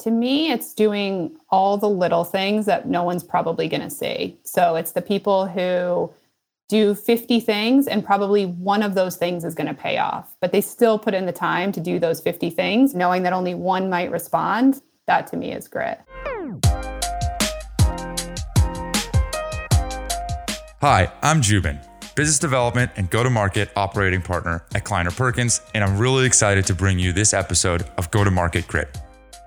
To me, it's doing all the little things that no one's probably going to see. So it's the people who do 50 things and probably one of those things is going to pay off, but they still put in the time to do those 50 things, knowing that only one might respond. That to me is grit. Hi, I'm Joubin, business development and go to market operating partner at Kleiner Perkins, and I'm really excited to bring you this episode of Go to Market Grit,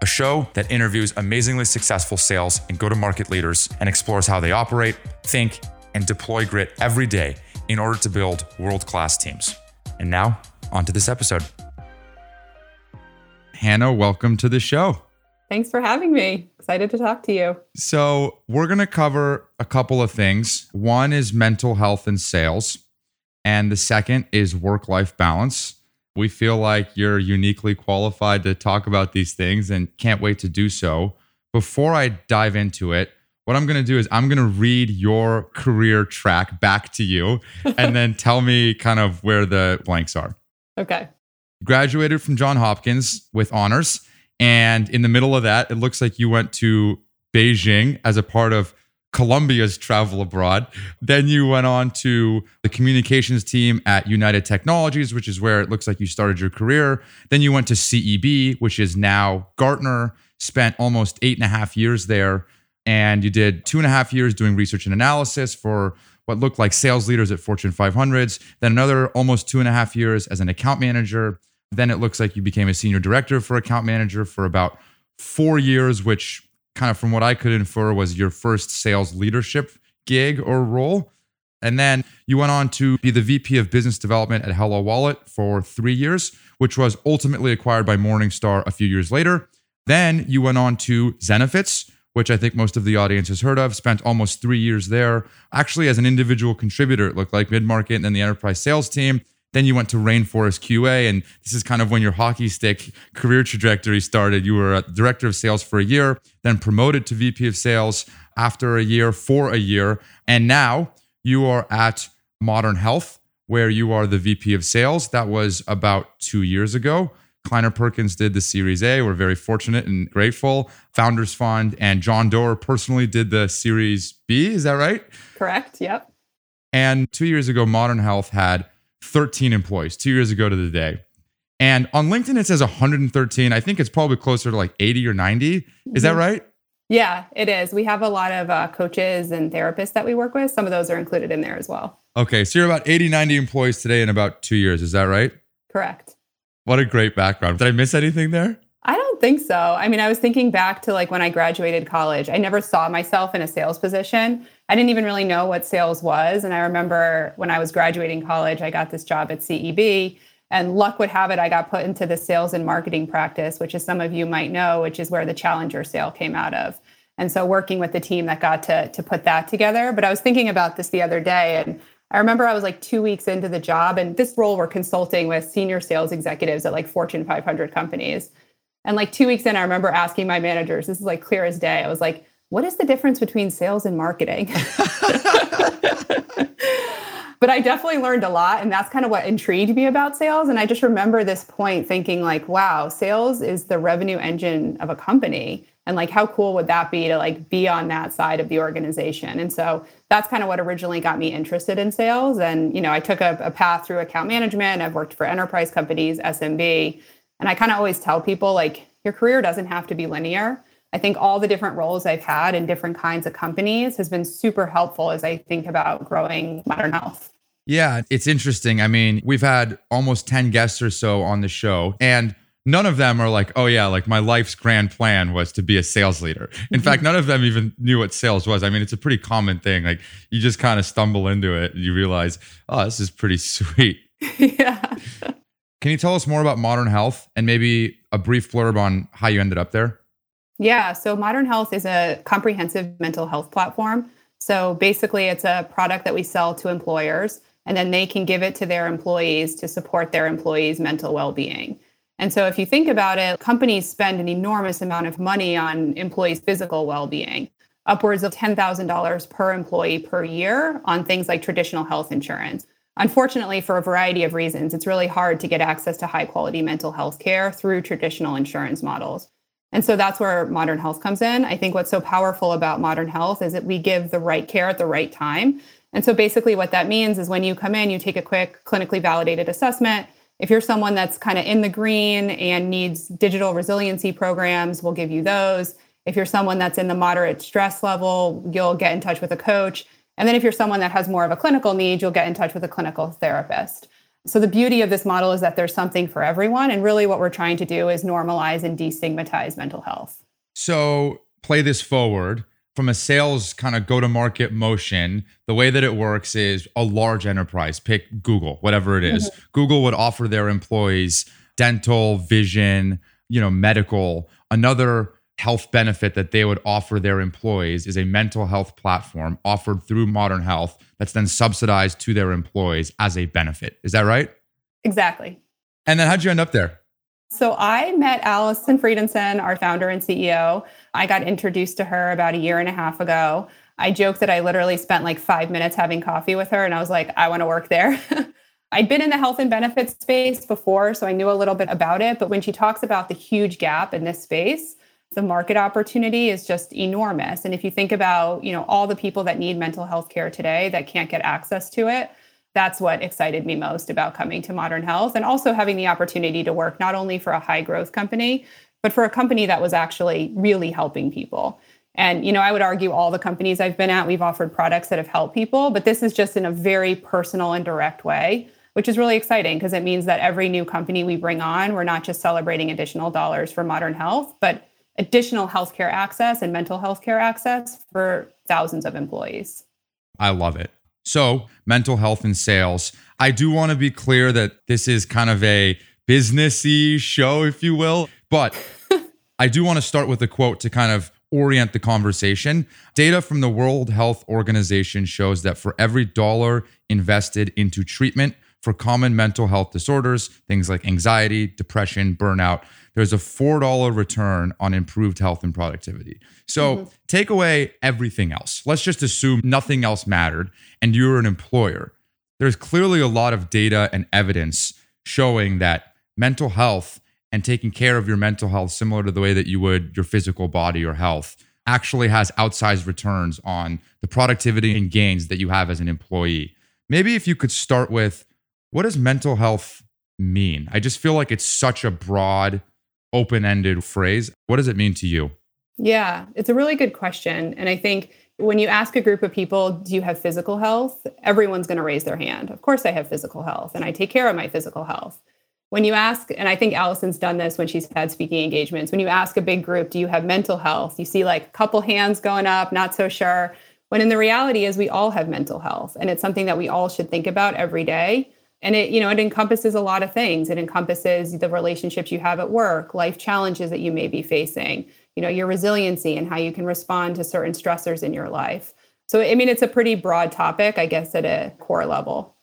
a show that interviews amazingly successful sales and go to market leaders and explores how they operate, think, and deploy grit every day in order to build world class teams. And now, on to this episode. Hannah, welcome to the show. Thanks for having me. Excited to talk to you. So, we're going to cover a couple of things. One is mental health and sales, and the second is work life balance. We feel like you're uniquely qualified to talk about these things and can't wait to do so. Before I dive into it, what I'm going to do is I'm going to read your career track back to you and then tell me kind of where the blanks are. Okay. Graduated from John Hopkins with honors. And in the middle of that, it looks like you went to Beijing as a part of Columbia's travel abroad. Then you went on to the communications team at United Technologies, which is where it looks like you started your career. Then you went to CEB, which is now Gartner, spent almost eight and a half years there and you did two and a half years doing research and analysis for what looked like sales leaders at Fortune 500s, then another almost two and a half years as an account manager. Then it looks like you became a senior director for account manager for about four years, which kind of from what I could infer was your first sales leadership gig or role. And then you went on to be the VP of business development at HelloWallet for three years, which was ultimately acquired by Morningstar a few years later. Then you went on to Zenefits, which I think most of the audience has heard of. Spent almost three years there, actually as an individual contributor. It looked like mid market and then the enterprise sales team. Then you went to Rainforest QA, and this is kind of when your hockey stick career trajectory started. You were a director of sales for a year, then promoted to VP of sales after a year for a year. And now you are at Modern Health, where you are the VP of sales. That was about two years ago. Kleiner Perkins did the Series A. We're very fortunate and grateful. Founders Fund and John Doerr personally did the Series B. Is that right? Correct. Yep. And two years ago, Modern Health had 13 employees, two years ago to the day. And on LinkedIn, it says 113. I think it's probably closer to like 80 or 90. Is mm-hmm. that right? Yeah, it is. We have a lot of uh, coaches and therapists that we work with. Some of those are included in there as well. Okay. So you're about 80, 90 employees today in about two years. Is that right? Correct. What a great background. Did I miss anything there? I don't think so. I mean, I was thinking back to like when I graduated college. I never saw myself in a sales position. I didn't even really know what sales was. And I remember when I was graduating college, I got this job at CEB. And luck would have it, I got put into the sales and marketing practice, which is some of you might know, which is where the Challenger sale came out of. And so working with the team that got to, to put that together. But I was thinking about this the other day and I remember I was like two weeks into the job, and this role we're consulting with senior sales executives at like Fortune 500 companies. And like two weeks in, I remember asking my managers, this is like clear as day. I was like, what is the difference between sales and marketing? but I definitely learned a lot. And that's kind of what intrigued me about sales. And I just remember this point thinking, like, wow, sales is the revenue engine of a company and like how cool would that be to like be on that side of the organization and so that's kind of what originally got me interested in sales and you know i took a, a path through account management i've worked for enterprise companies smb and i kind of always tell people like your career doesn't have to be linear i think all the different roles i've had in different kinds of companies has been super helpful as i think about growing modern health yeah, it's interesting. I mean, we've had almost 10 guests or so on the show, and none of them are like, oh yeah, like my life's grand plan was to be a sales leader. In fact, mm-hmm. none of them even knew what sales was. I mean, it's a pretty common thing. Like you just kind of stumble into it and you realize, oh, this is pretty sweet. yeah. Can you tell us more about Modern Health and maybe a brief blurb on how you ended up there? Yeah, so Modern Health is a comprehensive mental health platform. So basically, it's a product that we sell to employers, and then they can give it to their employees to support their employees' mental well being. And so, if you think about it, companies spend an enormous amount of money on employees' physical well being, upwards of $10,000 per employee per year on things like traditional health insurance. Unfortunately, for a variety of reasons, it's really hard to get access to high quality mental health care through traditional insurance models. And so that's where modern health comes in. I think what's so powerful about modern health is that we give the right care at the right time. And so basically, what that means is when you come in, you take a quick clinically validated assessment. If you're someone that's kind of in the green and needs digital resiliency programs, we'll give you those. If you're someone that's in the moderate stress level, you'll get in touch with a coach. And then if you're someone that has more of a clinical need, you'll get in touch with a clinical therapist. So the beauty of this model is that there's something for everyone. And really what we're trying to do is normalize and destigmatize mental health. So play this forward from a sales kind of go to market motion, the way that it works is a large enterprise, pick Google, whatever it is. Mm-hmm. Google would offer their employees dental, vision, you know, medical, another health benefit that they would offer their employees is a mental health platform offered through Modern Health that's then subsidized to their employees as a benefit. Is that right? Exactly. And then how'd you end up there? So I met Alyson Friedensohn, our founder and CEO. I got introduced to her about a year and a half ago. I joke that I literally spent like five minutes having coffee with her, and I was like, I want to work there. I'd been in the health and benefits space before, so I knew a little bit about it. But when she talks about the huge gap in this space, the market opportunity is just enormous. And if you think about, you know, all the people that need mental health care today that can't get access to it, that's what excited me most about coming to Modern Health and also having the opportunity to work not only for a high growth company, but for a company that was actually really helping people. And you know, I would argue all the companies I've been at, we've offered products that have helped people, but this is just in a very personal and direct way, which is really exciting because it means that every new company we bring on, we're not just celebrating additional dollars for modern health, but additional healthcare access and mental health care access for thousands of employees. I love it. So, mental health and sales. I do want to be clear that this is kind of a businessy show, if you will, but I do want to start with a quote to kind of orient the conversation. Data from the World Health Organization shows that for every dollar invested into treatment for common mental health disorders, things like anxiety, depression, burnout, there's a $4 return on improved health and productivity. So mm-hmm. take away everything else. Let's just assume nothing else mattered and you're an employer. There's clearly a lot of data and evidence showing that mental health and taking care of your mental health, similar to the way that you would your physical body or health, actually has outsized returns on the productivity and gains that you have as an employee. Maybe if you could start with what does mental health mean? I just feel like it's such a broad open ended phrase. What does it mean to you? Yeah, it's a really good question. And I think when you ask a group of people, do you have physical health? Everyone's going to raise their hand. Of course, I have physical health and I take care of my physical health. When you ask, and I think Alyson's done this when she's had speaking engagements, when you ask a big group, do you have mental health? You see like a couple hands going up, not so sure. When in the reality is we all have mental health and it's something that we all should think about every day and it you know it encompasses a lot of things. It encompasses the relationships you have at work life challenges that you may be facing you know your resiliency and how you can respond to certain stressors in your life. So i mean it's a pretty broad topic i guess at a core level.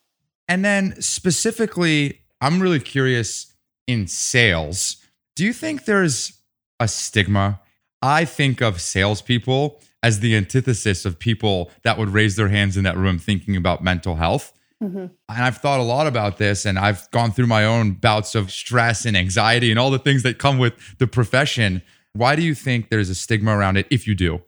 And then specifically i'm really curious in sales. Do you think there's a stigma i think of salespeople as the antithesis of people that would raise their hands in that room thinking about mental health Mm-hmm. And I've thought a lot about this and I've gone through my own bouts of stress and anxiety and all the things that come with the profession. Why do you think there's a stigma around it if you do?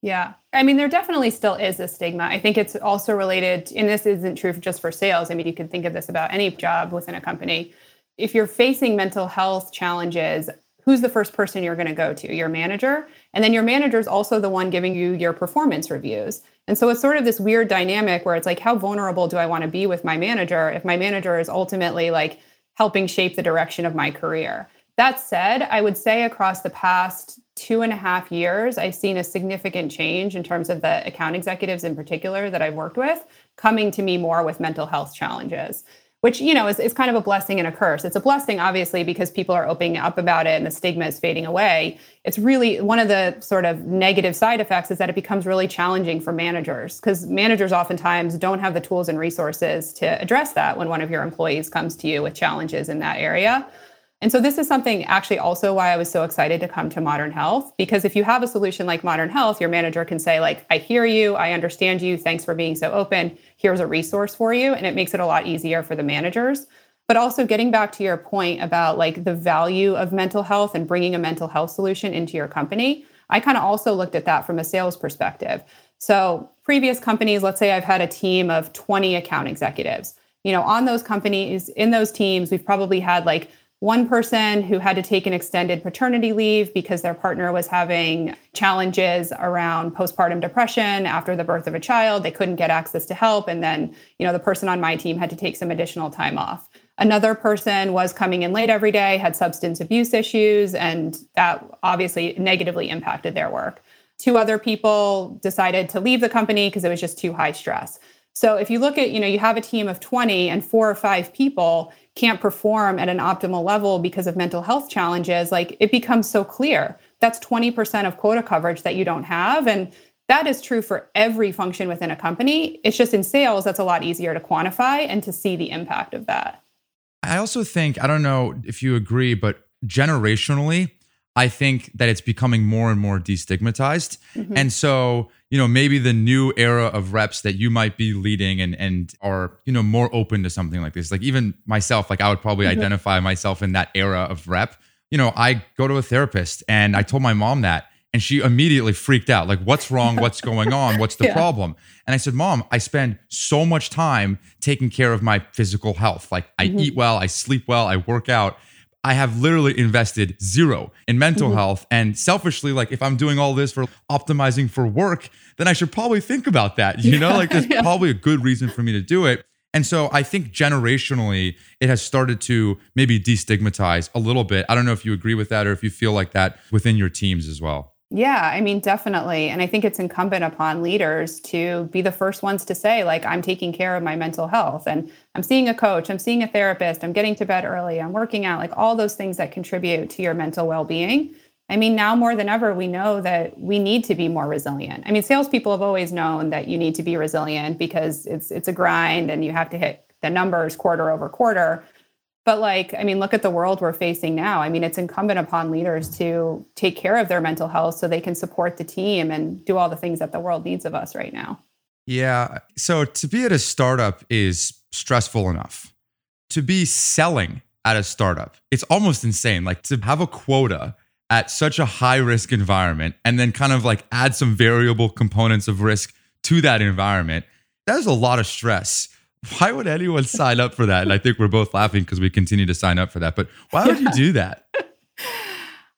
Yeah. I mean, there definitely still is a stigma. I think it's also related, and this isn't true just for sales. I mean, you could think of this about any job within a company. If you're facing mental health challenges, who's the first person you're going to go to? Your manager. And then your manager is also the one giving you your performance reviews. And so it's sort of this weird dynamic where it's like, how vulnerable do I want to be with my manager if my manager is ultimately like helping shape the direction of my career? That said, I would say across the past two and a half years, I've seen a significant change in terms of the account executives in particular that I've worked with coming to me more with mental health challenges which you know is, is kind of a blessing and a curse. It's a blessing obviously because people are opening up about it and the stigma is fading away. It's really one of the sort of negative side effects is that it becomes really challenging for managers because managers oftentimes don't have the tools and resources to address that when one of your employees comes to you with challenges in that area and so this is something actually also why I was so excited to come to Modern Health because if you have a solution like Modern Health, your manager can say like I hear you, I understand you, thanks for being so open. Here's a resource for you and it makes it a lot easier for the managers. But also getting back to your point about like the value of mental health and bringing a mental health solution into your company, I kind of also looked at that from a sales perspective. So, previous companies, let's say I've had a team of 20 account executives. You know, on those companies, in those teams, we've probably had like one person who had to take an extended paternity leave because their partner was having challenges around postpartum depression after the birth of a child. They couldn't get access to help. And then, you know, the person on my team had to take some additional time off. Another person was coming in late every day, had substance abuse issues, and that obviously negatively impacted their work. Two other people decided to leave the company because it was just too high stress. So if you look at, you know, you have a team of 20 and four or five people can't perform at an optimal level because of mental health challenges, like it becomes so clear. That's 20% of quota coverage that you don't have. And that is true for every function within a company. It's just in sales, that's a lot easier to quantify and to see the impact of that. I also think, I don't know if you agree, but generationally, I think that it's becoming more and more destigmatized. Mm-hmm. And so, you know, maybe the new era of reps that you might be leading and and are, you know, more open to something like this. Like even myself, like I would probably mm-hmm. identify myself in that era of rep. You know, I go to a therapist and I told my mom that and she immediately freaked out. Like, what's wrong? What's going on? What's the yeah. problem? And I said, Mom, I spend so much time taking care of my physical health. Like I mm-hmm. eat well, I sleep well, I work out I have literally invested zero in mental mm-hmm. health. And selfishly, like if I'm doing all this for optimizing for work, then I should probably think about that. You know, like there's yeah. probably a good reason for me to do it. And so I think generationally, it has started to maybe destigmatize a little bit. I don't know if you agree with that or if you feel like that within your teams as well. Yeah, I mean, definitely. And I think it's incumbent upon leaders to be the first ones to say, like, I'm taking care of my mental health and I'm seeing a coach, I'm seeing a therapist, I'm getting to bed early, I'm working out, like all those things that contribute to your mental well being. I mean, now more than ever, we know that we need to be more resilient. I mean, salespeople have always known that you need to be resilient because it's it's a grind and you have to hit the numbers quarter over quarter. But like, I mean, look at the world we're facing now. I mean, it's incumbent upon leaders to take care of their mental health so they can support the team and do all the things that the world needs of us right now. Yeah. So to be at a startup is stressful enough. To be selling at a startup, it's almost insane. Like to have a quota at such a high risk environment and then kind of like add some variable components of risk to that environment, that is a lot of stress why would anyone sign up for that? And I think we're both laughing because we continue to sign up for that. But why would you do that?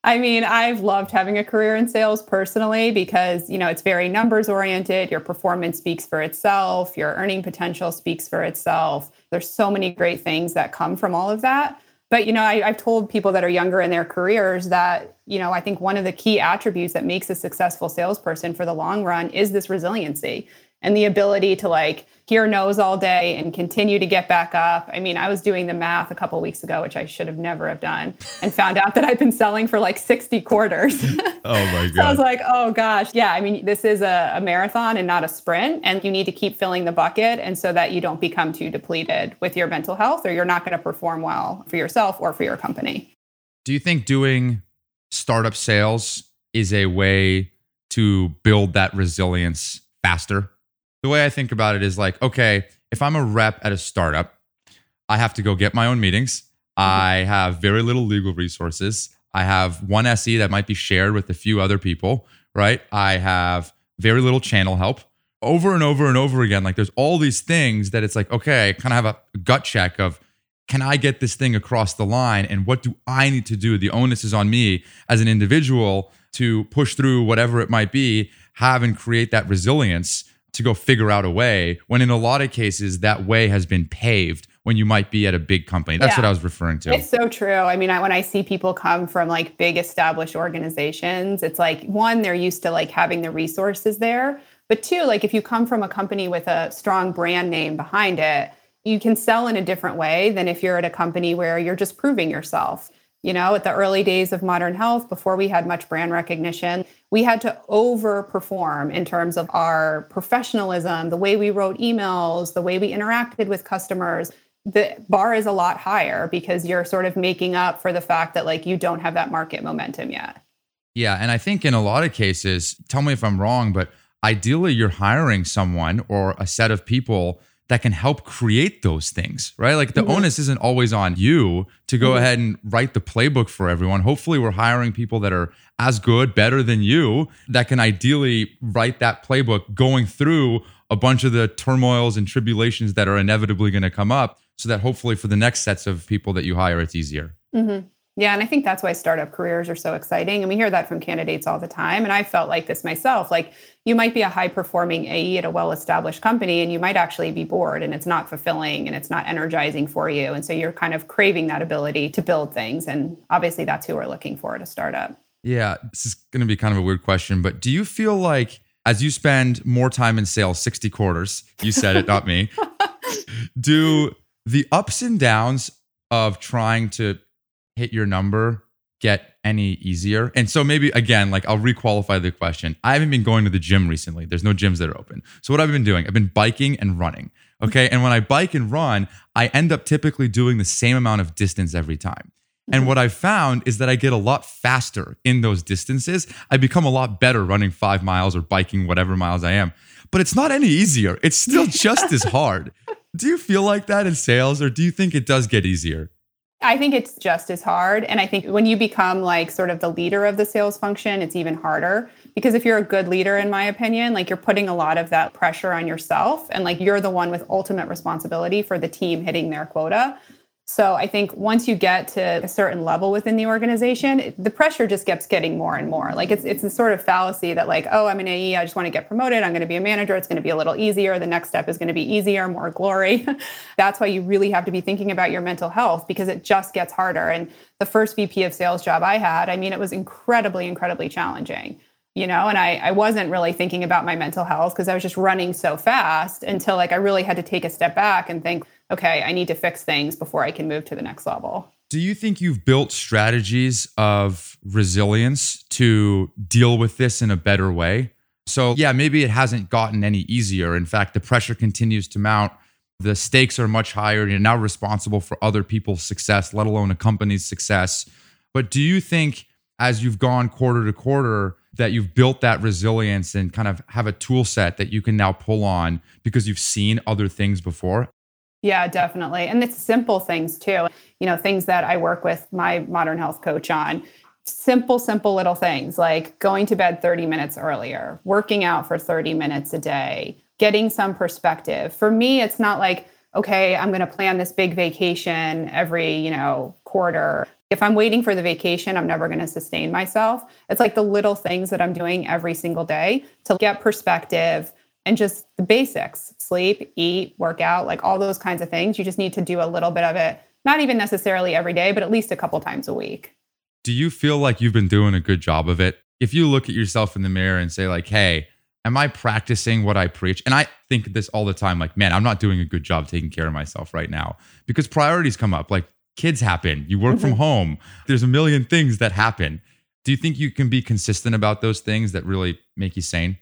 I mean, I've loved having a career in sales personally because, you know, it's very numbers oriented. Your performance speaks for itself, your earning potential speaks for itself. There's so many great things that come from all of that. But, you know, I, have told people that are younger in their careers that, you know, I think one of the key attributes that makes a successful salesperson for the long run is this resiliency and the ability to like hear no's all day and continue to get back up. I mean, I was doing the math a couple weeks ago, which I should have never have done, and found out that I've been selling for like 60 quarters. oh my God. so I was like, oh gosh. Yeah, I mean, this is a, a marathon and not a sprint. And you need to keep filling the bucket and so that you don't become too depleted with your mental health or you're not going to perform well for yourself or for your company. Do you think doing startup sales is a way to build that resilience faster? The way I think about it is like, okay, if I'm a rep at a startup, I have to go get my own meetings. Mm-hmm. I have very little legal resources. I have one SE that might be shared with a few other people, right? I have very little channel help over and over and over again. Like there's all these things that it's like, okay, I kind of have a gut check of can I get this thing across the line and what do I need to do? The onus is on me as an individual to push through whatever it might be, have and create that resilience to go figure out a way when in a lot of cases that way has been paved when you might be at a big company. That's yeah. what I was referring to. It's so true. I mean, I, when I see people come from like big established organizations, it's like one, they're used to like having the resources there. But two, like if you come from a company with a strong brand name behind it, you can sell in a different way than if you're at a company where you're just proving yourself. You know, at the early days of modern health, before we had much brand recognition, we had to overperform in terms of our professionalism, the way we wrote emails, the way we interacted with customers. The bar is a lot higher because you're sort of making up for the fact that like you don't have that market momentum yet. Yeah. And I think in a lot of cases, tell me if I'm wrong, but ideally you're hiring someone or a set of people that can help create those things, right? Like the mm-hmm. onus isn't always on you to go mm-hmm. ahead and write the playbook for everyone. Hopefully, we're hiring people that are as good, better than you, that can ideally write that playbook going through a bunch of the turmoils and tribulations that are inevitably going to come up so that hopefully for the next sets of people that you hire, it's easier. Mm-hmm. Yeah, and I think that's why startup careers are so exciting. And we hear that from candidates all the time. And I felt like this myself. Like you might be a high performing AE at a well established company and you might actually be bored and it's not fulfilling and it's not energizing for you. And so you're kind of craving that ability to build things. And obviously, that's who we're looking for at a startup. Yeah, this is going to be kind of a weird question, but do you feel like as you spend more time in sales, 60 quarters, you said it, not me, do the ups and downs of trying to hit your number get any easier? And so maybe again, like I'll requalify the question. I haven't been going to the gym recently. There's no gyms that are open. So what I've been doing, I've been biking and running. Okay. And when I bike and run, I end up typically doing the same amount of distance every time. And mm-hmm. what I've found is that I get a lot faster in those distances. I become a lot better running five miles or biking whatever miles I am. But it's not any easier. It's still just as hard. Do you feel like that in sales or do you think it does get easier? I think it's just as hard. And I think when you become like sort of the leader of the sales function, it's even harder. Because if you're a good leader, in my opinion, like you're putting a lot of that pressure on yourself and like you're the one with ultimate responsibility for the team hitting their quota. So I think once you get to a certain level within the organization, the pressure just keeps getting more and more. Like it's it's a sort of fallacy that like, oh, I'm an AE, I just want to get promoted, I'm going to be a manager, it's going to be a little easier, the next step is going to be easier, more glory. That's why you really have to be thinking about your mental health because it just gets harder. And the first VP of sales job I had, I mean, it was incredibly, incredibly challenging you know and I, I wasn't really thinking about my mental health because i was just running so fast until like i really had to take a step back and think okay, I need to fix things before I can move to the next level. Do you think you've built strategies of resilience to deal with this in a better way? So, yeah, maybe it hasn't gotten any easier. In fact, the pressure continues to mount. The stakes are much higher. You're now responsible for other people's success, let alone a company's success. But do you think as you've gone quarter to quarter, that you've built that resilience and kind of have a tool set that you can now pull on because you've seen other things before? Yeah, definitely. And it's simple things too. You know, things that I work with my modern health coach on. Simple, simple little things like going to bed 30 minutes earlier, working out for 30 minutes a day, getting some perspective. For me, it's not like, okay, I'm going to plan this big vacation every, you know, quarter. If I'm waiting for the vacation, I'm never going to sustain myself. It's like the little things that I'm doing every single day to get perspective, and just the basics sleep, eat, work out, like all those kinds of things. You just need to do a little bit of it, not even necessarily every day, but at least a couple times a week. Do you feel like you've been doing a good job of it? If you look at yourself in the mirror and say, like, hey, am I practicing what I preach? And I think this all the time like, man, I'm not doing a good job taking care of myself right now because priorities come up. Like, kids happen, you work from mm-hmm. home, there's a million things that happen. Do you think you can be consistent about those things that really make you sane?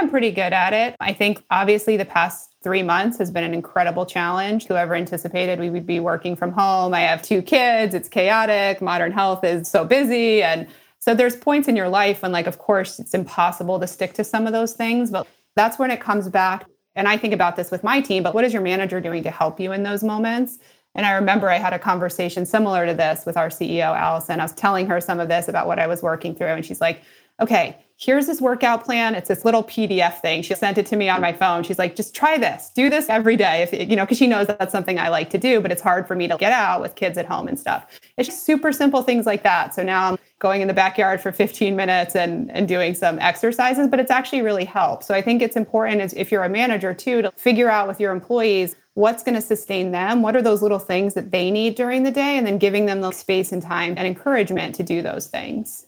I'm pretty good at it. I think obviously the past three months has been an incredible challenge. Whoever anticipated we would be working from home. I have two kids, it's chaotic, modern health is so busy. And so there's points in your life when, like, of course, it's impossible to stick to some of those things, but that's when it comes back. And I think about this with my team, but what is your manager doing to help you in those moments? And I remember I had a conversation similar to this with our CEO, Alyson. I was telling her some of this about what I was working through. And she's like, okay, here's this workout plan. It's this little PDF thing. She sent it to me on my phone. She's like, just try this. Do this every day. If you know, because she knows that that's something I like to do, but it's hard for me to get out with kids at home and stuff. It's just super simple things like that. So now I'm going in the backyard for 15 minutes and, and doing some exercises, but it's actually really helped. So I think it's important if you're a manager too to figure out with your employees what's going to sustain them what are those little things that they need during the day and then giving them the space and time and encouragement to do those things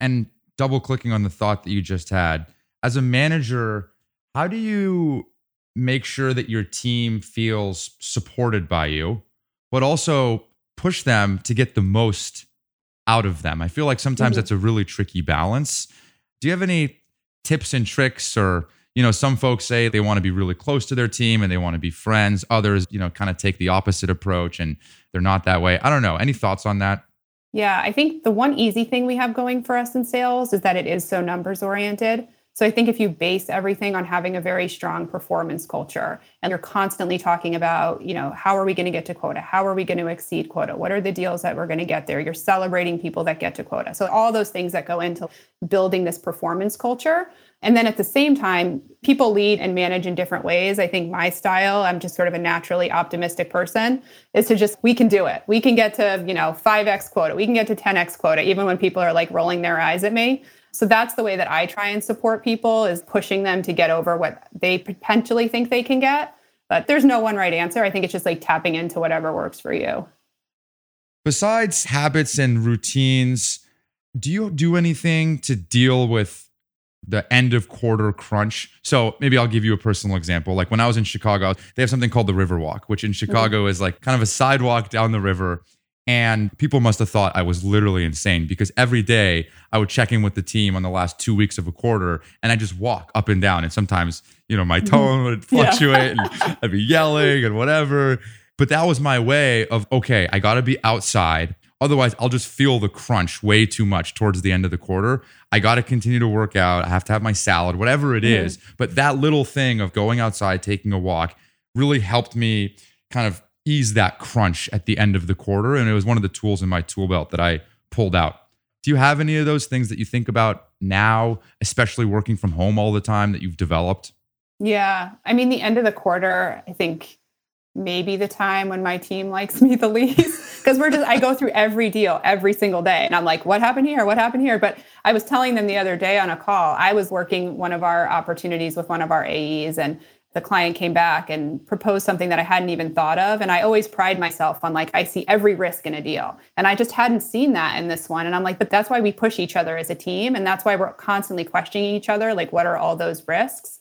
and double clicking on the thought that you just had, as a manager, how do you make sure that your team feels supported by you, but also push them to get the most out of them? I feel like sometimes mm-hmm. that's a really tricky balance. Do you have any tips and tricks or you know some folks say they want to be really close to their team and they want to be friends others you know kind of take the opposite approach and they're not that way i don't know any thoughts on that yeah, I think the one easy thing we have going for us in sales is that it is so numbers oriented. So I think if you base everything on having a very strong performance culture and you're constantly talking about, you know, how are we going to get to quota? How are we going to exceed quota? What are the deals that we're going to get there? You're celebrating people that get to quota. So all those things that go into building this performance culture. And then at the same time, people lead and manage in different ways. I think my style, I'm just sort of a naturally optimistic person, is to just, we can do it. We can get to, you know, 5x quota. We can get to 10x quota, even when people are like rolling their eyes at me. So that's the way that I try and support people is pushing them to get over what they potentially think they can get. But there's no one right answer. I think it's just like tapping into whatever works for you. Besides habits and routines, do you do anything to deal with the end of quarter crunch. So maybe I'll give you a personal example. Like when I was in Chicago, they have something called the Riverwalk, which in Chicago mm-hmm. is like kind of a sidewalk down the river. And people must have thought I was literally insane because every day I would check in with the team on the last two weeks of a quarter and I just walk up and down. And sometimes, you know, my mm-hmm. tone would fluctuate yeah. and I'd be yelling and whatever. But that was my way of, okay, I got to be outside. Otherwise, I'll just feel the crunch way too much towards the end of the quarter. I got to continue to work out. I have to have my salad, whatever it mm-hmm. is. But that little thing of going outside, taking a walk really helped me kind of ease that crunch at the end of the quarter. And it was one of the tools in my tool belt that I pulled out. Do you have any of those things that you think about now, especially working from home all the time that you've developed? Yeah. I mean, the end of the quarter, I think maybe the time when my team likes me the least because we're just i go through every deal every single day and i'm like what happened here what happened here but i was telling them the other day on a call i was working one of our opportunities with one of our aes and the client came back and proposed something that I hadn't even thought of. And I always pride myself on like, I see every risk in a deal. And I just hadn't seen that in this one. And I'm like, but that's why we push each other as a team. And that's why we're constantly questioning each other. Like, what are all those risks?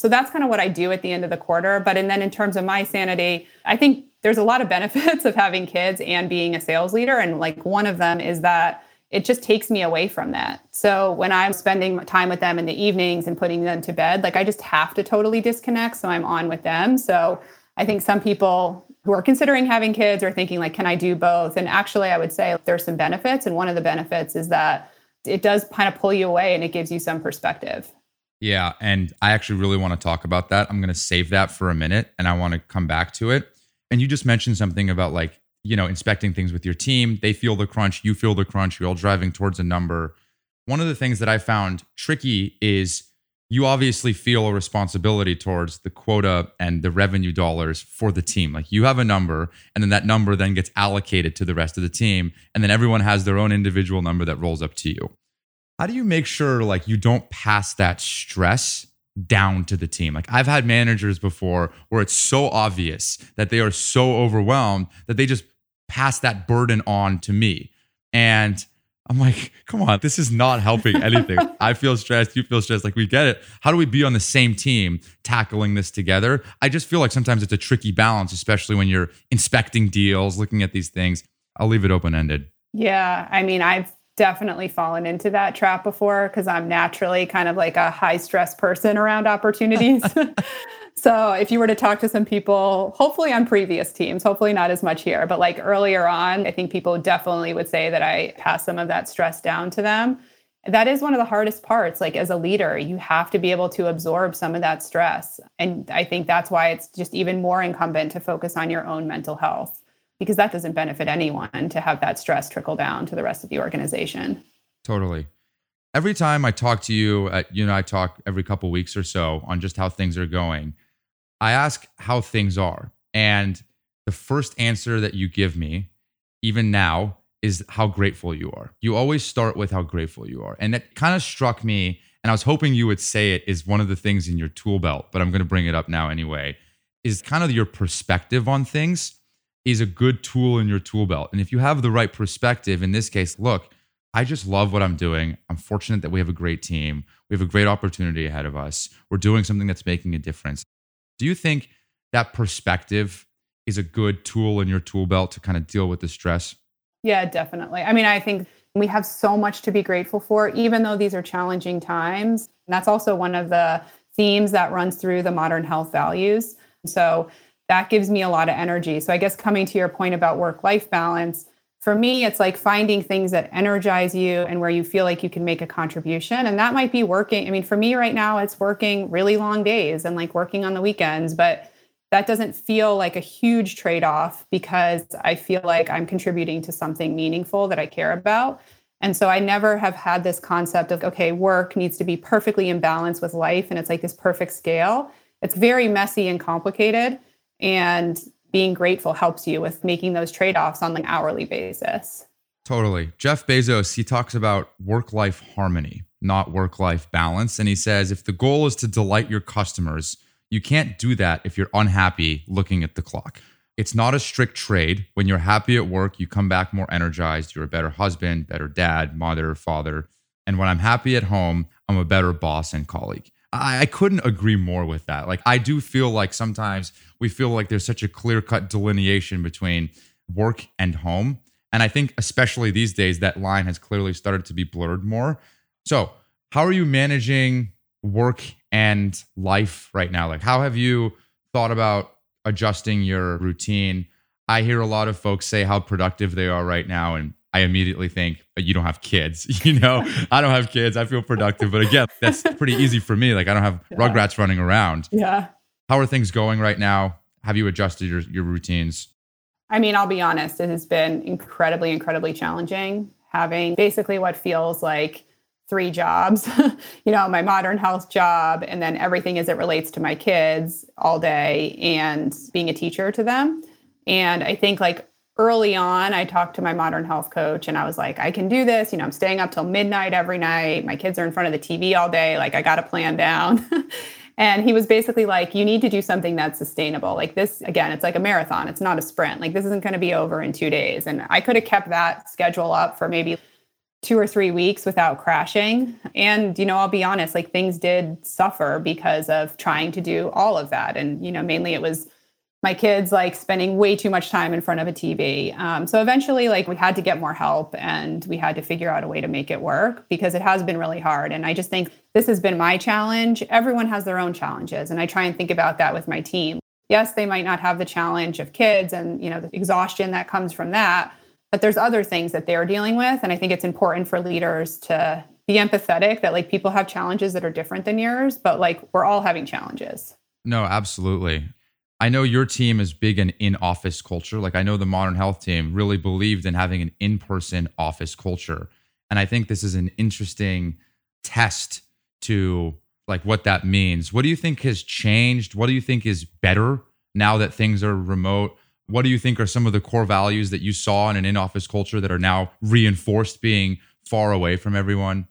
So that's kind of what I do at the end of the quarter. But and then in terms of my sanity, I think there's a lot of benefits of having kids and being a sales leader. And like one of them is that it just takes me away from that. So when I'm spending time with them in the evenings and putting them to bed, like I just have to totally disconnect. So I'm on with them. So I think some people who are considering having kids are thinking like, can I do both? And actually, I would say there's some benefits. And one of the benefits is that it does kind of pull you away and it gives you some perspective. Yeah. And I actually really want to talk about that. I'm going to save that for a minute and I want to come back to it. And you just mentioned something about like you know, inspecting things with your team. They feel the crunch, you feel the crunch, you're all driving towards a number. One of the things that I found tricky is you obviously feel a responsibility towards the quota and the revenue dollars for the team. Like you have a number, and then that number then gets allocated to the rest of the team, and then everyone has their own individual number that rolls up to you. How do you make sure like you don't pass that stress down to the team. Like I've had managers before where it's so obvious that they are so overwhelmed that they just pass that burden on to me. And I'm like, come on, this is not helping anything. I feel stressed, you feel stressed. Like, we get it. How do we be on the same team tackling this together? I just feel like sometimes it's a tricky balance, especially when you're inspecting deals, looking at these things. I'll leave it open ended. Yeah. I mean, I've definitely fallen into that trap before because I'm naturally kind of like a high stress person around opportunities. So if you were to talk to some people, hopefully on previous teams, hopefully not as much here, but like earlier on, I think people definitely would say that I pass some of that stress down to them. That is one of the hardest parts. Like as a leader, you have to be able to absorb some of that stress. And I think that's why it's just even more incumbent to focus on your own mental health because that doesn't benefit anyone to have that stress trickle down to the rest of the organization. Totally every time I talk to you, at, you know, I talk every couple weeks or so on just how things are going. I ask how things are. And the first answer that you give me, even now, is how grateful you are. You always start with how grateful you are. And it kind of struck me, and I was hoping you would say it is one of the things in your tool belt, but I'm going to bring it up now anyway, is kind of your perspective on things is a good tool in your tool belt. And if you have the right perspective, in this case, look, I just love what I'm doing. I'm fortunate that we have a great team. We have a great opportunity ahead of us. We're doing something that's making a difference. Do you think that perspective is a good tool in your tool belt to kind of deal with the stress? Yeah, definitely. I mean, I think we have so much to be grateful for, even though these are challenging times. And that's also one of the themes that runs through the modern health values. So that gives me a lot of energy. So I guess coming to your point about work life balance, for me, it's like finding things that energize you and where you feel like you can make a contribution. And that might be working. I mean, for me right now, it's working really long days and like working on the weekends, but that doesn't feel like a huge trade off because I feel like I'm contributing to something meaningful that I care about. And so I never have had this concept of, okay, work needs to be perfectly in balance with life and it's like this perfect scale. It's very messy and complicated. And being grateful helps you with making those trade offs on an hourly basis. Totally. Jeff Bezos, he talks about work life harmony, not work life balance. And he says if the goal is to delight your customers, you can't do that if you're unhappy looking at the clock. It's not a strict trade. When you're happy at work, you come back more energized. You're a better husband, better dad, mother, father. And when I'm happy at home, I'm a better boss and colleague. I, I couldn't agree more with that. Like, I do feel like sometimes we feel like there's such a clear cut delineation between work and home. And I think, especially these days, that line has clearly started to be blurred more. So, how are you managing work and life right now? Like, how have you thought about adjusting your routine? I hear a lot of folks say how productive they are right now. And I immediately think, you don't have kids. You know, I don't have kids. I feel productive. But again, that's pretty easy for me. Like, I don't have yeah. rugrats running around. Yeah. How are things going right now? Have you adjusted your, your routines? I mean, I'll be honest, it has been incredibly, incredibly challenging having basically what feels like three jobs you know, my modern health job, and then everything as it relates to my kids all day and being a teacher to them. And I think like early on, I talked to my modern health coach and I was like, I can do this. You know, I'm staying up till midnight every night. My kids are in front of the TV all day. Like, I got a plan down. And he was basically like, you need to do something that's sustainable. Like this, again, it's like a marathon, it's not a sprint. Like this isn't going to be over in two days. And I could have kept that schedule up for maybe two or three weeks without crashing. And, you know, I'll be honest, like things did suffer because of trying to do all of that. And, you know, mainly it was my kids like spending way too much time in front of a TV. Um, so eventually, like we had to get more help and we had to figure out a way to make it work because it has been really hard. And I just think this has been my challenge. Everyone has their own challenges, and I try and think about that with my team. Yes, they might not have the challenge of kids and you know the exhaustion that comes from that, but there's other things that they're dealing with, and I think it's important for leaders to be empathetic that like people have challenges that are different than yours, but like we're all having challenges. No, absolutely. I know your team is big in in office culture. Like I know the Modern Health team really believed in having an in person office culture. And I think this is an interesting test to like what that means. What do you think has changed? What do you think is better now that things are remote? What do you think are some of the core values that you saw in an in office culture that are now reinforced being far away from everyone?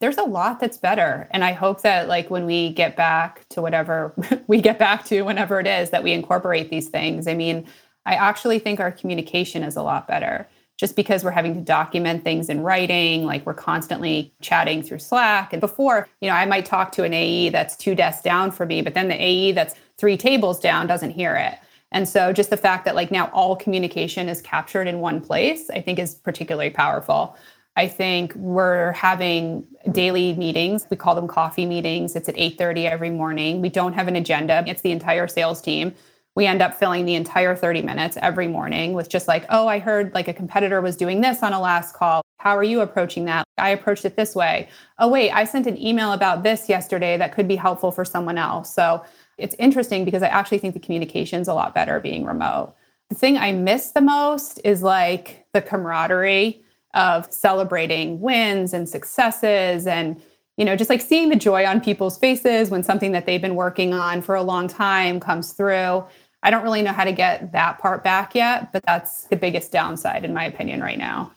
There's a lot that's better. And i hope that like when we get back to whatever we get back to whenever it is that we incorporate these things. I mean i actually think our communication is a lot better just because we're having to document things in writing like we're constantly chatting through slack. And before you know i might talk to an ae that's two desks down for me but then the ae that's three tables down doesn't hear it. And so just the fact that like now all communication is captured in one place i think is particularly powerful I think we're having daily meetings. We call them coffee meetings. It's at 8:30 every morning. We don't have an agenda. It's the entire sales team. We end up filling the entire 30 minutes every morning with just like, "Oh, I heard like a competitor was doing this on a last call. How are you approaching that? I approached it this way. Oh, wait, I sent an email about this yesterday that could be helpful for someone else." So, it's interesting because I actually think the communication's a lot better being remote. The thing I miss the most is like the camaraderie of celebrating wins and successes and you know just like seeing the joy on people's faces when something that they've been working on for a long time comes through. I don't really know how to get that part back yet but that's the biggest downside in my opinion right now.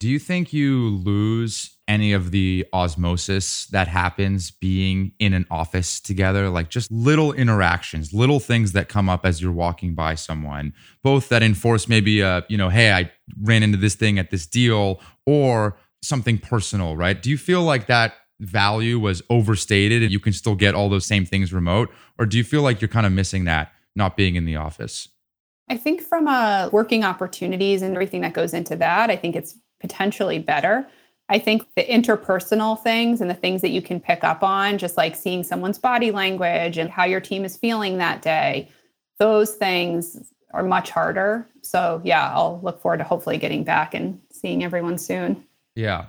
Do you think you lose any of the osmosis that happens being in an office together like just little interactions little things that come up as you're walking by someone both that enforce maybe a you know hey i ran into this thing at this deal or something personal right? Do you feel like that value was overstated and you can still get all those same things remote? Or do you feel like you're kind of missing that not being in the office? I think from a working opportunities and everything that goes into that i think it's potentially better I think the interpersonal things and the things that you can pick up on, just like seeing someone's body language and how your team is feeling that day, those things are much harder. So, yeah, I'll look forward to hopefully getting back and seeing everyone soon. Yeah.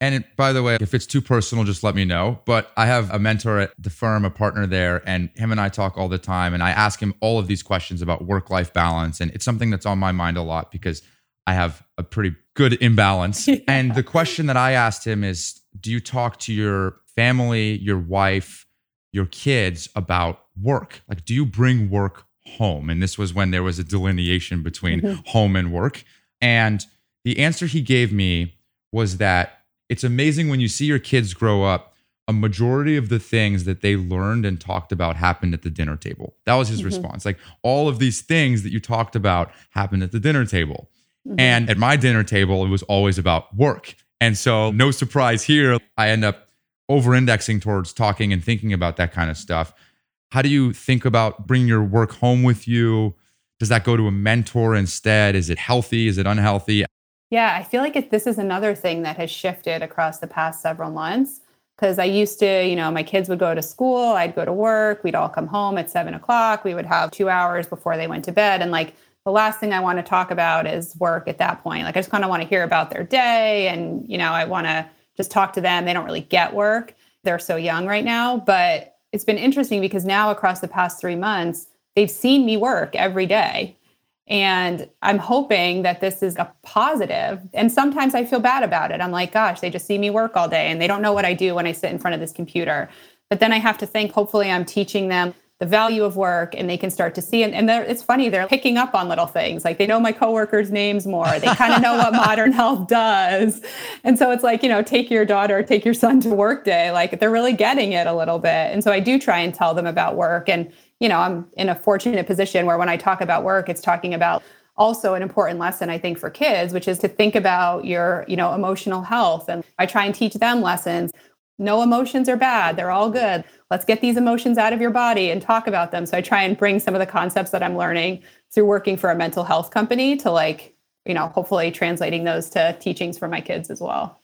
And it, by the way, if it's too personal, just let me know. But I have a mentor at the firm, a partner there, and him and I talk all the time. And I ask him all of these questions about work life balance. And it's something that's on my mind a lot because I have a pretty good imbalance. Yeah. And the question that I asked him is Do you talk to your family, your wife, your kids about work? Like, do you bring work home? And this was when there was a delineation between mm-hmm. home and work. And the answer he gave me was that it's amazing when you see your kids grow up a majority of the things that they learned and talked about happened at the dinner table. That was his mm-hmm. response. Like all of these things that you talked about happened at the dinner table. Mm-hmm. And at my dinner table, it was always about work. And so, no surprise here, I end up over indexing towards talking and thinking about that kind of stuff. How do you think about bringing your work home with you? Does that go to a mentor instead? Is it healthy? Is it unhealthy? Yeah, I feel like it, this is another thing that has shifted across the past several months. Because I used to, you know, my kids would go to school, I'd go to work, we'd all come home at seven o'clock, we would have two hours before they went to bed. And like the last thing I want to talk about is work at that point. Like I just kind of want to hear about their day and, you know, I want to just talk to them. They don't really get work. They're so young right now. But it's been interesting because now across the past three months, they've seen me work every day. And I'm hoping that this is a positive. And sometimes I feel bad about it. I'm like, gosh, they just see me work all day and they don't know what I do when I sit in front of this computer. But then I have to think, hopefully, I'm teaching them the value of work and they can start to see it. And it's funny, they're picking up on little things. Like they know my coworkers' names more. They kind of know what modern health does. And so it's like, you know, take your daughter, take your son to work day. Like they're really getting it a little bit. And so I do try and tell them about work. And you know, I'm in a fortunate position where when I talk about work, it's talking about also an important lesson I think for kids, which is to think about your, you know, emotional health. And I try and teach them lessons. No emotions are bad. They're all good. Let's get these emotions out of your body and talk about them. So I try and bring some of the concepts that I'm learning through working for a mental health company to like, you know, hopefully translating those to teachings for my kids as well.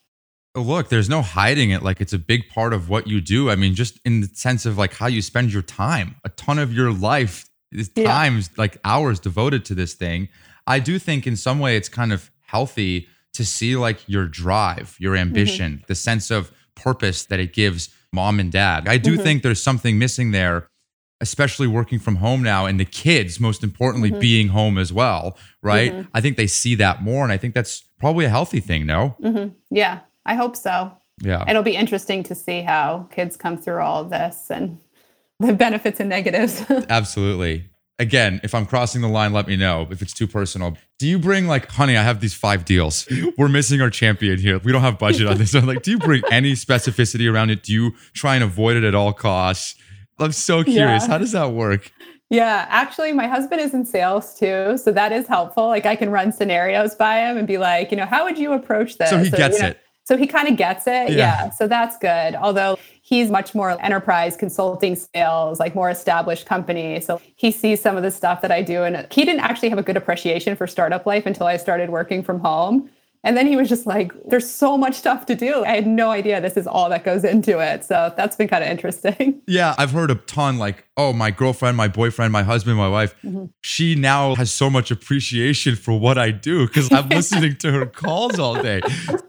Oh, look, there's no hiding it. Like it's a big part of what you do. I mean, just in the sense of like how you spend your time, a ton of your life is times, yeah. like hours devoted to this thing. I do think in some way it's kind of healthy to see like your drive, your mm-hmm. ambition, mm-hmm. the sense of purpose that it gives mom and dad. I do mm-hmm. think there's something missing there, especially working from home now and the kids, most importantly, mm-hmm. being home as well, right? Mm-hmm. I think they see that more. And I think that's probably a healthy thing, no? Mm-hmm. Yeah. I hope so. Yeah. It'll be interesting to see how kids come through all of this and the benefits and negatives. Absolutely. Again, if I'm crossing the line, let me know if it's too personal. Do you bring like, honey, I have these five deals. We're missing our champion here. We don't have budget on this. So like, do you bring any specificity around it? Do you try and avoid it at all costs? I'm so curious. Yeah. How does that work? Yeah, actually, my husband is in sales too. So that is helpful. Like, I can run scenarios by him and be like, you know, how would you approach this? So he gets you know, it. So he kind of gets it. Yeah. yeah. So that's good. Although he's much more enterprise consulting sales, like more established company. So he sees some of the stuff that I do. And he didn't actually have a good appreciation for startup life until I started working from home. And then he was just like, there's so much stuff to do. I had no idea this is all that goes into it. So that's been kind of interesting. Yeah, I've heard a ton like, oh, my girlfriend, my boyfriend, my husband, my wife, mm-hmm. she now has so much appreciation for what I do because I'm listening to her calls all day.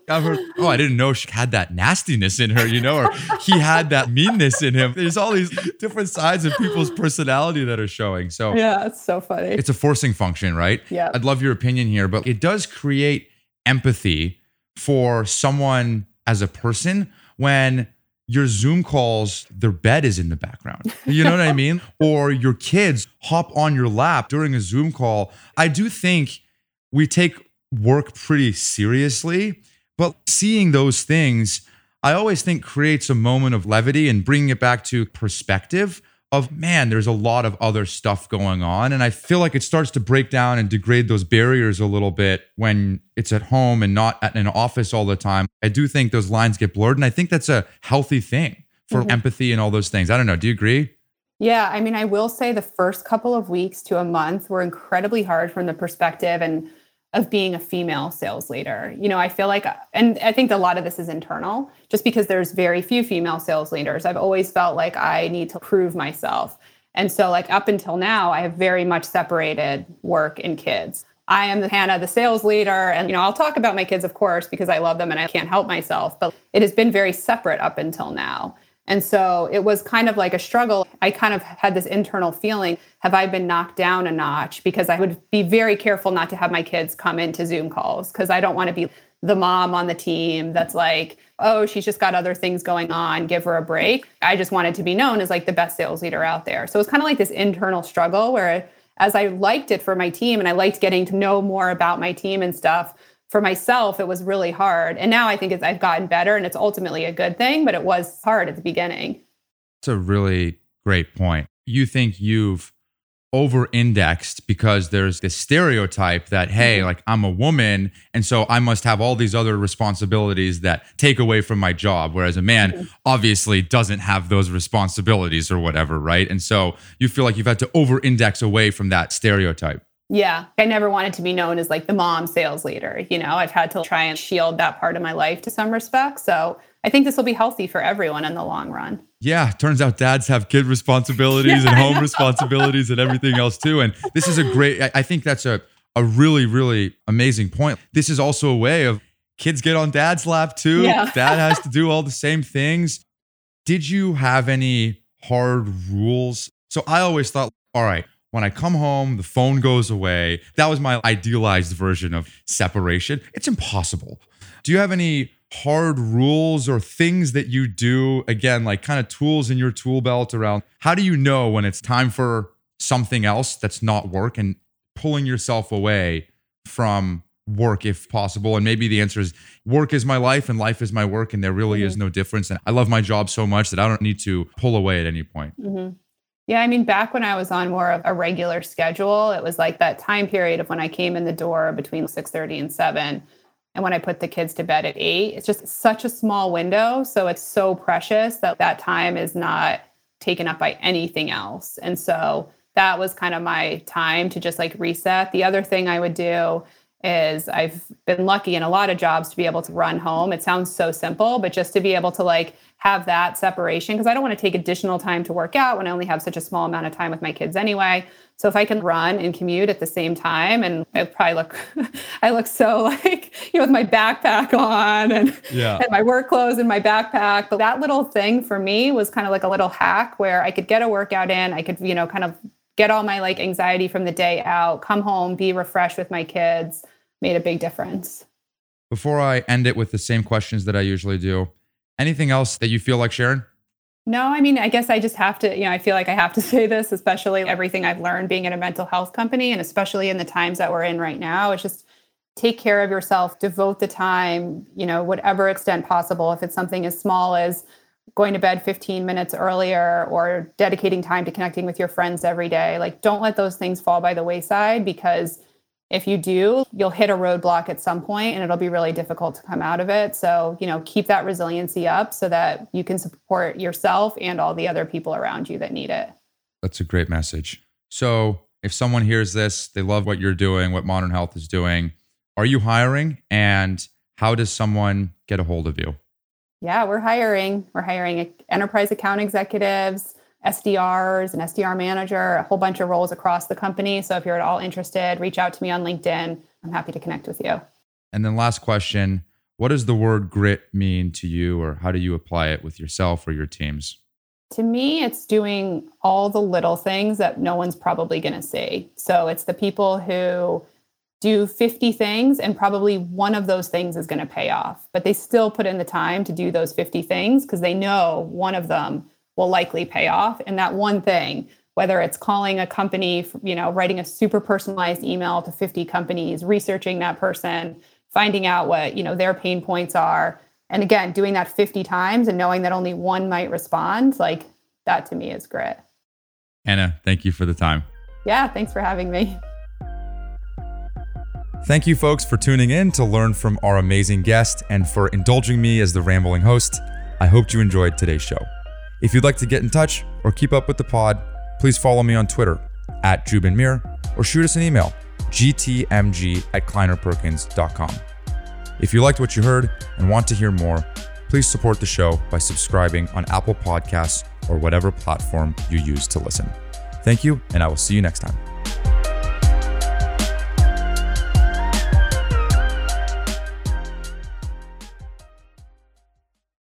I've heard, oh, I didn't know she had that nastiness in her, you know, or he had that meanness in him. There's all these different sides of people's personality that are showing. So, yeah, it's so funny. It's a forcing function, right? Yeah. I'd love your opinion here, but it does create empathy for someone as a person when your Zoom calls, their bed is in the background. You know what I mean? Or your kids hop on your lap during a Zoom call. I do think we take work pretty seriously, but seeing those things, I always think creates a moment of levity and bringing it back to perspective of man, there's a lot of other stuff going on. And I feel like it starts to break down and degrade those barriers a little bit when it's at home and not at an office all the time. I do think those lines get blurred. And I think that's a healthy thing for mm-hmm. empathy and all those things. I don't know. Do you agree? Yeah. I mean, I will say the first couple of weeks to a month were incredibly hard from the perspective and of being a female sales leader. You know, I feel like, and I think a lot of this is internal, just because there's very few female sales leaders. I've always felt like I need to prove myself. And so, like, up until now, I have very much separated work and kids. I am the Hannah, the sales leader. And, you know, I'll talk about my kids, of course, because I love them and I can't help myself. But it has been very separate up until now. And so it was kind of like a struggle. I kind of had this internal feeling have I been knocked down a notch? Because I would be very careful not to have my kids come into Zoom calls because I don't want to be the mom on the team that's like, oh, she's just got other things going on, give her a break. I just wanted to be known as like the best sales leader out there. So it was kind of like this internal struggle where as I liked it for my team and I liked getting to know more about my team and stuff, for myself, it was really hard. And now I think I've gotten better and it's ultimately a good thing, but it was hard at the beginning. It's a really great point. You think you've over indexed because there's this stereotype that, hey, mm-hmm. like I'm a woman. And so I must have all these other responsibilities that take away from my job. Whereas a man mm-hmm. obviously doesn't have those responsibilities or whatever. Right. And so you feel like you've had to over index away from that stereotype. Yeah. I never wanted to be known as like the mom sales leader. You know, I've had to try and shield that part of my life to some respect. So I think this will be healthy for everyone in the long run. Yeah, turns out dads have kid responsibilities yeah, and home responsibilities and everything else too. And this is a great, I think that's a, a really, really amazing point. This is also a way of kids get on dad's lap too. Yeah. Dad has to do all the same things. Did you have any hard rules? So I always thought, all right, when I come home, the phone goes away. That was my idealized version of separation. It's impossible. Do you have any hard rules or things that you do? Again, like kind of tools in your tool belt around how do you know when it's time for something else that's not work and pulling yourself away from work if possible and maybe the answer is work is my life and life is my work and there really mm-hmm. is no difference and i love my job so much that i don't need to pull away at any point mm-hmm. Yeah, I mean, back when I was on more of a regular schedule, it was like that time period of when I came in the door between 6:30 and 7 and when I put the kids to bed at 8. It's just such a small window, so it's so precious that that time is not taken up by anything else. And so that was kind of my time to just like reset. The other thing I would do is I've been lucky in a lot of jobs to be able to run home. It sounds so simple, but just to be able to like have that separation because I don't want to take additional time to work out when I only have such a small amount of time with my kids anyway. So if I can run and commute at the same time, and I probably look, I look so like you know with my backpack on and, yeah. and my work clothes in my backpack. But that little thing for me was kind of like a little hack where I could get a workout in. I could you know kind of get all my like anxiety from the day out, come home, be refreshed with my kids. Made a big difference. Before I end it with the same questions that I usually do, Anything else that you feel like sharing? No, I mean, I guess I just have to, you know, I feel like I have to say this, especially everything I've learned being in a mental health company and especially in the times that we're in right now. It's just take care of yourself, devote the time, you know, whatever extent possible. If it's something as small as going to bed 15 minutes earlier or dedicating time to connecting with your friends every day, like don't let those things fall by the wayside because if you do, you'll hit a roadblock at some point and it'll be really difficult to come out of it. So, you know, keep that resiliency up so that you can support yourself and all the other people around you that need it. That's a great message. So, if someone hears this, they love what you're doing, what Modern Health is doing, are you hiring and how does someone get a hold of you? Yeah, we're hiring. We're hiring enterprise account executives, SDRs, an SDR manager, a whole bunch of roles across the company. So if you're at all interested, reach out to me on LinkedIn. I'm happy to connect with you. And then last question, what does the word grit mean to you or how do you apply it with yourself or your teams? To me, it's doing all the little things that no one's probably going to see. So it's the people who do 50 things and probably one of those things is going to pay off, but they still put in the time to do those 50 things because they know one of them will likely pay off. And that one thing, whether it's calling a company, you know, writing a super personalized email to 50 companies, researching that person, finding out what, you know, their pain points are. And again, doing that 50 times and knowing that only one might respond, like that to me is grit. Anna, thank you for the time. Yeah, thanks for having me. Thank you, folks, for tuning in to learn from our amazing guest and for indulging me as the rambling host. I hope you enjoyed today's show. If you'd like to get in touch or keep up with the pod, please follow me on Twitter at Joubin Mir or shoot us an email, gtmg at kleinerperkins.com. If you liked what you heard and want to hear more, please support the show by subscribing on Apple Podcasts or whatever platform you use to listen. Thank you, and I will see you next time.